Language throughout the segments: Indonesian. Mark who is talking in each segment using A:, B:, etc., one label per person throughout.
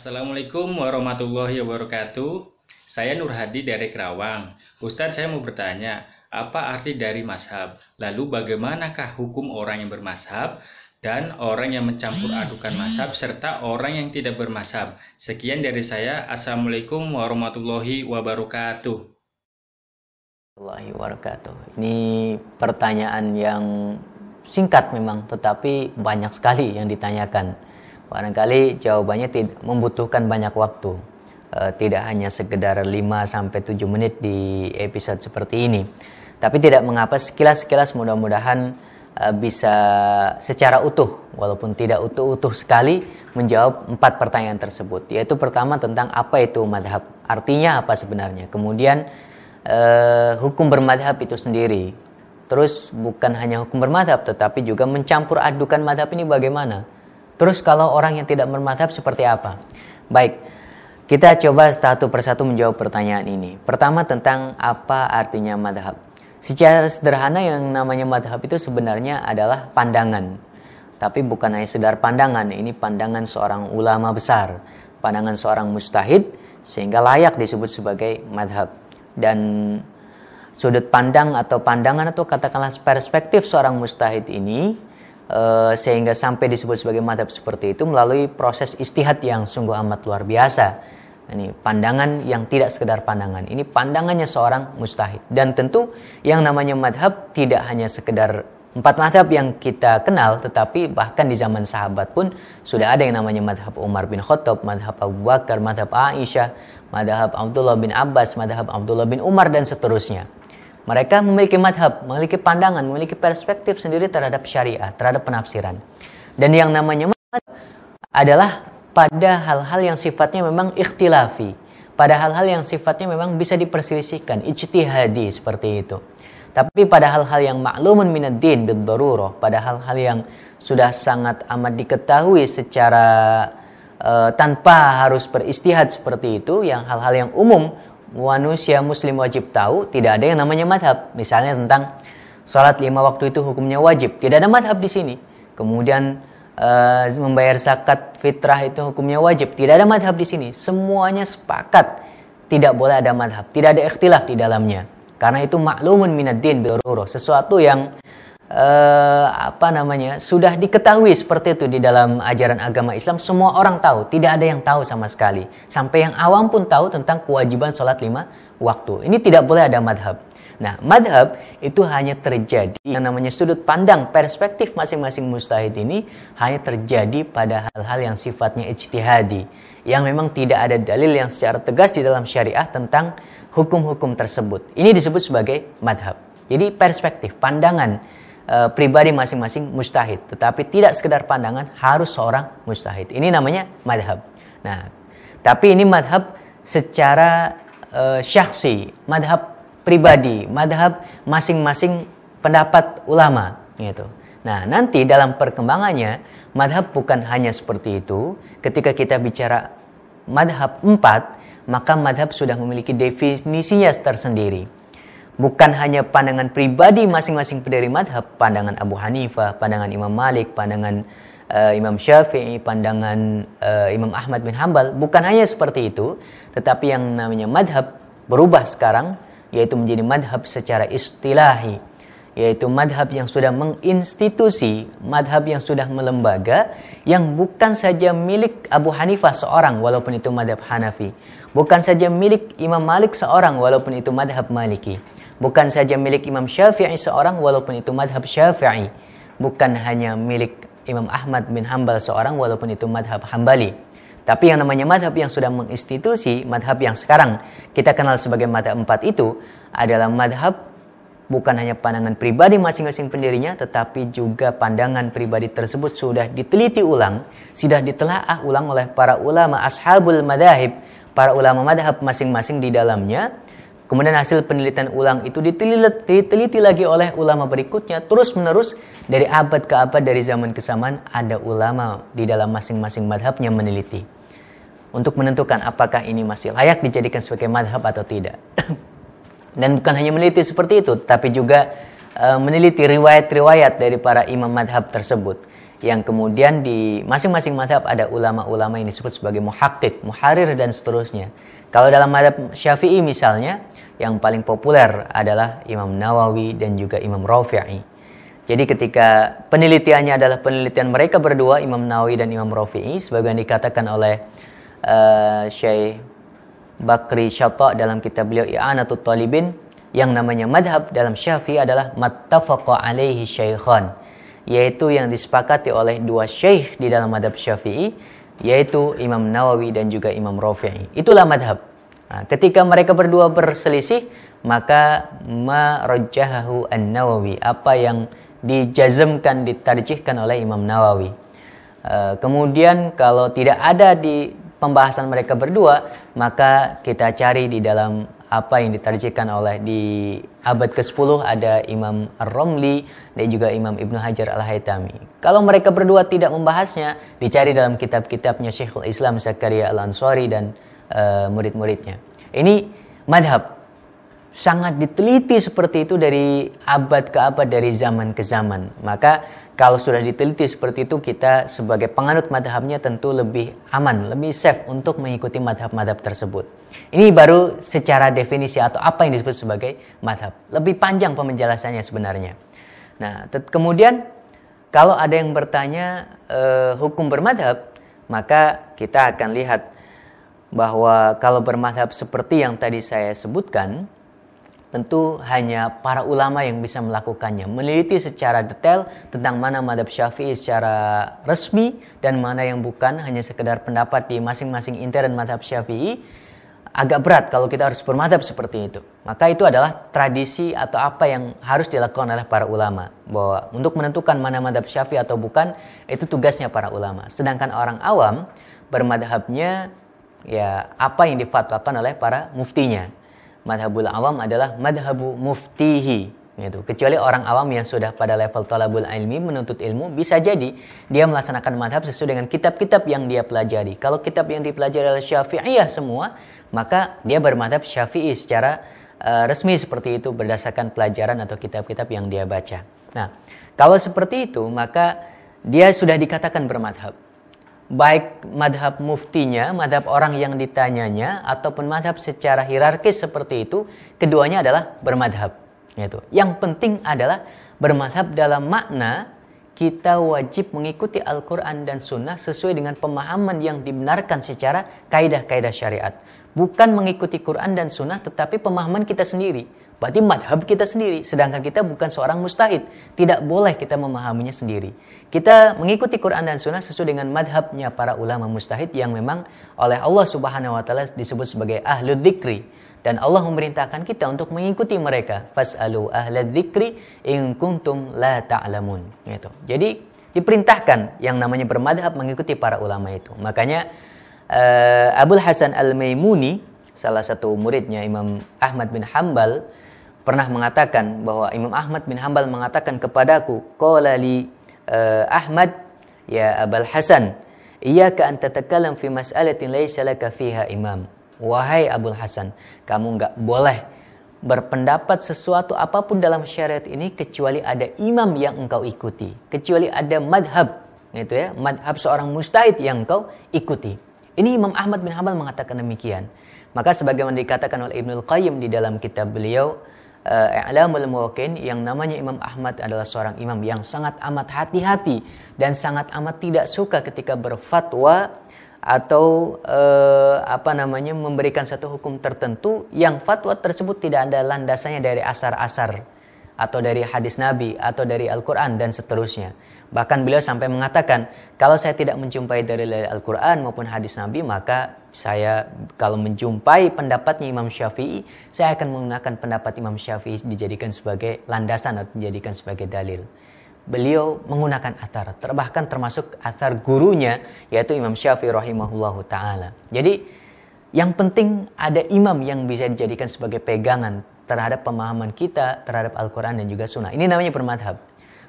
A: Assalamualaikum warahmatullahi wabarakatuh. Saya Nur Hadi dari Kerawang. Ustadz, saya mau bertanya, apa arti dari mazhab? Lalu bagaimanakah hukum orang yang bermazhab dan orang yang mencampur adukan mazhab serta orang yang tidak bermazhab? Sekian dari saya. Assalamualaikum warahmatullahi wabarakatuh.
B: Warahmatullahi wabarakatuh. Ini pertanyaan yang singkat memang, tetapi banyak sekali yang ditanyakan barangkali jawabannya tidak membutuhkan banyak waktu. Uh, tidak hanya sekedar 5 sampai 7 menit di episode seperti ini. Tapi tidak mengapa sekilas-sekilas mudah-mudahan uh, bisa secara utuh walaupun tidak utuh-utuh sekali menjawab empat pertanyaan tersebut. Yaitu pertama tentang apa itu madhab. Artinya apa sebenarnya? Kemudian uh, hukum bermadhab itu sendiri. Terus bukan hanya hukum bermadhab tetapi juga mencampur adukan madhab ini bagaimana Terus kalau orang yang tidak bermadhab seperti apa? Baik, kita coba satu persatu menjawab pertanyaan ini. Pertama tentang apa artinya madhab. Secara sederhana yang namanya madhab itu sebenarnya adalah pandangan. Tapi bukan hanya sekedar pandangan, ini pandangan seorang ulama besar. Pandangan seorang mustahid sehingga layak disebut sebagai madhab. Dan sudut pandang atau pandangan atau katakanlah perspektif seorang mustahid ini Eh, sehingga sampai disebut sebagai madhab seperti itu melalui proses istihad yang sungguh amat luar biasa. Ini pandangan yang tidak sekedar pandangan. Ini pandangannya seorang mustahid. Dan tentu yang namanya madhab tidak hanya sekedar empat madhab yang kita kenal, tetapi bahkan di zaman sahabat pun sudah ada yang namanya madhab Umar bin Khattab, madhab Abu Bakar, madhab Aisyah, madhab Abdullah bin Abbas, madhab Abdullah bin Umar, dan seterusnya. Mereka memiliki madhab, memiliki pandangan, memiliki perspektif sendiri terhadap syariat, terhadap penafsiran. Dan yang namanya madhab adalah pada hal-hal yang sifatnya memang ikhtilafi. Pada hal-hal yang sifatnya memang bisa diperselisihkan, ijtihadi seperti itu. Tapi pada hal-hal yang maklumun minad din bidarurah, pada hal-hal yang sudah sangat amat diketahui secara uh, tanpa harus beristihad seperti itu, yang hal-hal yang umum manusia muslim wajib tahu tidak ada yang namanya madhab. Misalnya tentang sholat lima waktu itu hukumnya wajib. Tidak ada madhab di sini. Kemudian uh, membayar zakat fitrah itu hukumnya wajib. Tidak ada madhab di sini. Semuanya sepakat. Tidak boleh ada madhab. Tidak ada ikhtilaf di dalamnya. Karena itu maklumun minad din Sesuatu yang uh, apa namanya sudah diketahui seperti itu di dalam ajaran agama Islam semua orang tahu. Tidak ada yang tahu sama sekali. Sampai yang awam pun tahu tentang kewajiban sholat lima waktu. Ini tidak boleh ada madhab. Nah madhab itu hanya terjadi yang namanya sudut pandang perspektif masing-masing mustahid ini hanya terjadi pada hal-hal yang sifatnya ijtihadi yang memang tidak ada dalil yang secara tegas di dalam syariah tentang hukum-hukum tersebut. Ini disebut sebagai madhab. Jadi perspektif pandangan uh, pribadi masing-masing mustahid. Tetapi tidak sekedar pandangan harus seorang mustahid. Ini namanya madhab. Nah, tapi ini madhab secara uh, syaksi, madhab pribadi, madhab masing-masing pendapat ulama. Gitu. Nah, nanti dalam perkembangannya, madhab bukan hanya seperti itu. Ketika kita bicara madhab empat, maka madhab sudah memiliki definisinya tersendiri bukan hanya pandangan pribadi masing-masing pendiri madhab, pandangan Abu Hanifah, pandangan Imam Malik, pandangan uh, Imam Syafi'i, pandangan uh, Imam Ahmad bin Hambal, bukan hanya seperti itu, tetapi yang namanya madhab berubah sekarang, yaitu menjadi madhab secara istilahi, yaitu madhab yang sudah menginstitusi, madhab yang sudah melembaga, yang bukan saja milik Abu Hanifah seorang, walaupun itu madhab Hanafi, bukan saja milik Imam Malik seorang, walaupun itu madhab Maliki, bukan saja milik Imam Syafi'i seorang walaupun itu madhab Syafi'i. Bukan hanya milik Imam Ahmad bin Hambal seorang walaupun itu madhab Hambali. Tapi yang namanya madhab yang sudah menginstitusi madhab yang sekarang kita kenal sebagai madhab empat itu adalah madhab bukan hanya pandangan pribadi masing-masing pendirinya tetapi juga pandangan pribadi tersebut sudah diteliti ulang sudah ditelaah ulang oleh para ulama ashabul madhab para ulama madhab masing-masing di dalamnya Kemudian hasil penelitian ulang itu diteliti, diteliti lagi oleh ulama berikutnya terus menerus dari abad ke abad dari zaman ke zaman ada ulama di dalam masing-masing madhabnya meneliti untuk menentukan apakah ini masih layak dijadikan sebagai madhab atau tidak. Dan bukan hanya meneliti seperti itu, tapi juga uh, meneliti riwayat-riwayat dari para imam madhab tersebut yang kemudian di masing-masing madhab ada ulama-ulama yang disebut sebagai muhakkik, muharir dan seterusnya. Kalau dalam madhab syafi'i misalnya, yang paling populer adalah Imam Nawawi dan juga Imam Rafi'i. Jadi ketika penelitiannya adalah penelitian mereka berdua, Imam Nawawi dan Imam Rafi'i, sebagaimana dikatakan oleh uh, Syekh Bakri Syata dalam kitab beliau I'anatul Talibin, yang namanya madhab dalam syafi'i adalah mattafaqa alaihi syaikhan yaitu yang disepakati oleh dua syekh di dalam madhab syafi'i yaitu Imam Nawawi dan juga Imam Rafi'i itulah madhab nah, ketika mereka berdua berselisih maka ma rajjahahu an-Nawawi apa yang dijazmkan ditarjihkan oleh Imam Nawawi uh, kemudian kalau tidak ada di pembahasan mereka berdua maka kita cari di dalam apa yang ditarjihkan oleh di abad ke-10 ada Imam Ar-Romli dan juga Imam Ibnu Hajar Al-Haytami. Kalau mereka berdua tidak membahasnya, dicari dalam kitab-kitabnya Syekhul Islam Zakaria Al-Ansari dan uh, murid-muridnya. Ini madhab sangat diteliti seperti itu dari abad ke abad, dari zaman ke zaman. Maka kalau sudah diteliti seperti itu, kita sebagai penganut madhabnya tentu lebih aman, lebih safe untuk mengikuti madhab-madhab tersebut. Ini baru secara definisi atau apa yang disebut sebagai madhab. Lebih panjang penjelasannya sebenarnya. Nah, kemudian kalau ada yang bertanya eh, hukum bermadhab, maka kita akan lihat bahwa kalau bermadhab seperti yang tadi saya sebutkan, tentu hanya para ulama yang bisa melakukannya. Meneliti secara detail tentang mana madhab syafi'i secara resmi dan mana yang bukan, hanya sekedar pendapat di masing-masing intern madhab syafi'i, agak berat kalau kita harus bermadhab seperti itu. Maka itu adalah tradisi atau apa yang harus dilakukan oleh para ulama. Bahwa untuk menentukan mana madhab syafi'i atau bukan, itu tugasnya para ulama. Sedangkan orang awam bermadhabnya ya apa yang difatwakan oleh para muftinya madhabul awam adalah madhabu muftihi gitu. Kecuali orang awam yang sudah pada level talabul ilmi menuntut ilmu bisa jadi dia melaksanakan madhab sesuai dengan kitab-kitab yang dia pelajari. Kalau kitab yang dipelajari adalah syafi'iyah semua, maka dia bermadhab syafi'i secara uh, resmi seperti itu berdasarkan pelajaran atau kitab-kitab yang dia baca. Nah, kalau seperti itu maka dia sudah dikatakan bermadhab baik madhab muftinya, madhab orang yang ditanyanya, ataupun madhab secara hierarkis seperti itu, keduanya adalah bermadhab. Gitu. Yang penting adalah bermadhab dalam makna kita wajib mengikuti Al-Quran dan Sunnah sesuai dengan pemahaman yang dibenarkan secara kaidah-kaidah syariat. Bukan mengikuti Quran dan Sunnah, tetapi pemahaman kita sendiri. Berarti madhab kita sendiri. Sedangkan kita bukan seorang mustahid. Tidak boleh kita memahaminya sendiri. Kita mengikuti Quran dan Sunnah sesuai dengan madhabnya para ulama mustahid yang memang oleh Allah Subhanahu Wa Taala disebut sebagai ahlu dzikri dan Allah memerintahkan kita untuk mengikuti mereka. Fas'alu ahla dzikri in kuntum la ta'lamun. Gitu. Jadi diperintahkan yang namanya bermadhab mengikuti para ulama itu. Makanya uh, Abul Hasan Al-Maimuni salah satu muridnya Imam Ahmad bin Hambal pernah mengatakan bahwa Imam Ahmad bin Hambal mengatakan kepadaku, qala li uh, Ahmad ya Abul Hasan, iyyaka an tatakallam fi mas'alatin laysa laka fiha imam. Wahai Abul Hasan, kamu enggak boleh berpendapat sesuatu apa pun dalam syariat ini kecuali ada imam yang engkau ikuti, kecuali ada madhab, itu ya, madhab seorang mustahid yang engkau ikuti. Ini Imam Ahmad bin Hambal mengatakan demikian. Maka sebagaimana dikatakan oleh Ibnul Qayyim di dalam kitab beliau uh, I'lamul Muwaqin yang namanya Imam Ahmad adalah seorang imam yang sangat amat hati-hati dan sangat amat tidak suka ketika berfatwa atau uh, apa namanya memberikan satu hukum tertentu yang fatwa tersebut tidak ada landasannya dari asar-asar atau dari hadis Nabi atau dari Al-Qur'an dan seterusnya. Bahkan beliau sampai mengatakan, kalau saya tidak menjumpai dari Al-Quran maupun hadis Nabi, maka saya kalau menjumpai pendapatnya Imam Syafi'i, saya akan menggunakan pendapat Imam Syafi'i dijadikan sebagai landasan atau dijadikan sebagai dalil. Beliau menggunakan atar, bahkan termasuk atar gurunya, yaitu Imam Syafi'i rahimahullah ta'ala. Jadi, yang penting ada imam yang bisa dijadikan sebagai pegangan terhadap pemahaman kita terhadap Al-Quran dan juga Sunnah. Ini namanya bermadhab.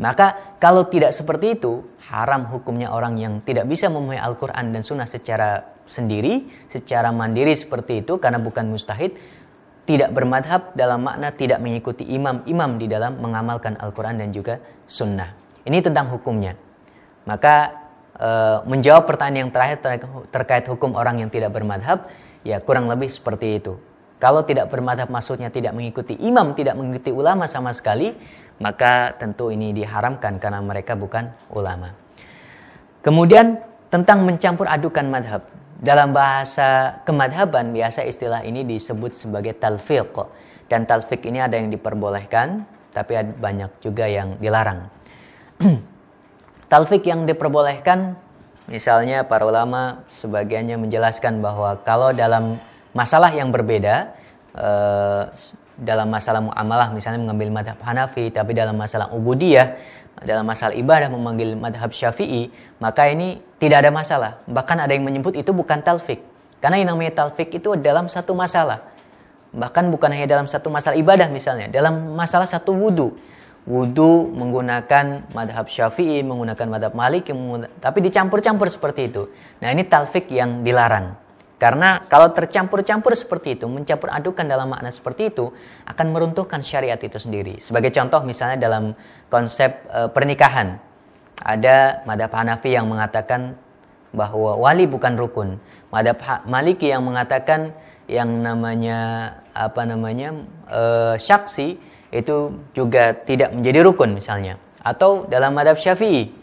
B: Maka kalau tidak seperti itu, haram hukumnya orang yang tidak bisa memahami Al-Quran dan Sunnah secara sendiri, secara mandiri seperti itu, karena bukan mustahid, tidak bermadhab dalam makna tidak mengikuti imam-imam di dalam mengamalkan Al-Quran dan juga Sunnah. Ini tentang hukumnya. Maka e, menjawab pertanyaan yang terakhir terkait hukum orang yang tidak bermadhab, ya kurang lebih seperti itu. Kalau tidak bermadhab maksudnya tidak mengikuti imam, tidak mengikuti ulama sama sekali, maka tentu ini diharamkan karena mereka bukan ulama. Kemudian tentang mencampur adukan madhab. Dalam bahasa kemadhaban biasa istilah ini disebut sebagai talfiq. Dan talfiq ini ada yang diperbolehkan, tapi ada banyak juga yang dilarang. talfiq yang diperbolehkan, misalnya para ulama sebagiannya menjelaskan bahwa kalau dalam masalah yang berbeda, eh, dalam masalah muamalah misalnya mengambil madhab Hanafi, tapi dalam masalah ubudiyah, dalam masalah ibadah memanggil madhab Syafi'i, maka ini tidak ada masalah. Bahkan ada yang menyebut itu bukan talfik. Karena yang namanya talfik itu dalam satu masalah. Bahkan bukan hanya dalam satu masalah ibadah misalnya, dalam masalah satu wudhu. Wudhu menggunakan madhab syafi'i, menggunakan madhab malik, tapi dicampur-campur seperti itu. Nah ini talfik yang dilarang. Karena kalau tercampur-campur seperti itu, mencampur adukan dalam makna seperti itu, akan meruntuhkan syariat itu sendiri. Sebagai contoh misalnya dalam konsep e, pernikahan, ada madhab Hanafi yang mengatakan bahwa wali bukan rukun. Madhab Maliki yang mengatakan yang namanya apa namanya e, syaksi itu juga tidak menjadi rukun misalnya. Atau dalam madhab Syafi'i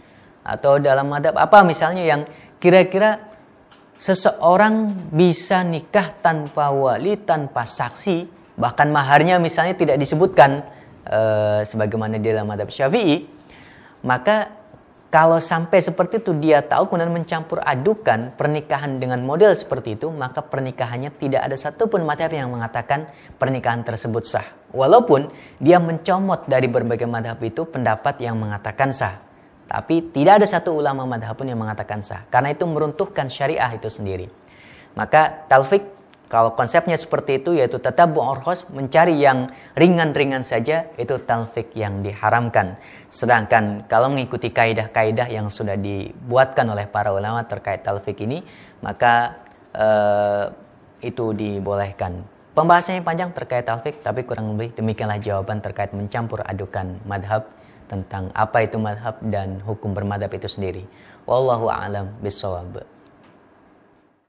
B: atau dalam madhab apa misalnya yang kira-kira seseorang bisa nikah tanpa wali, tanpa saksi, bahkan maharnya misalnya tidak disebutkan e, sebagaimana di dalam madhab syafi'i, maka kalau sampai seperti itu dia tahu kemudian mencampur adukan pernikahan dengan model seperti itu, maka pernikahannya tidak ada satupun madhab yang mengatakan pernikahan tersebut sah. Walaupun dia mencomot dari berbagai madhab itu pendapat yang mengatakan sah. Tapi tidak ada satu ulama madhab pun yang mengatakan sah. Karena itu meruntuhkan syariah itu sendiri. Maka talfik kalau konsepnya seperti itu yaitu tetap bu'orhos mencari yang ringan-ringan saja itu talfik yang diharamkan. Sedangkan kalau mengikuti kaidah-kaidah yang sudah dibuatkan oleh para ulama terkait talfik ini maka uh, itu dibolehkan. Pembahasannya panjang terkait talfik tapi kurang lebih demikianlah jawaban terkait mencampur adukan madhab tentang apa itu madhab dan hukum bermadhab itu sendiri. Wallahu a'lam bishawab.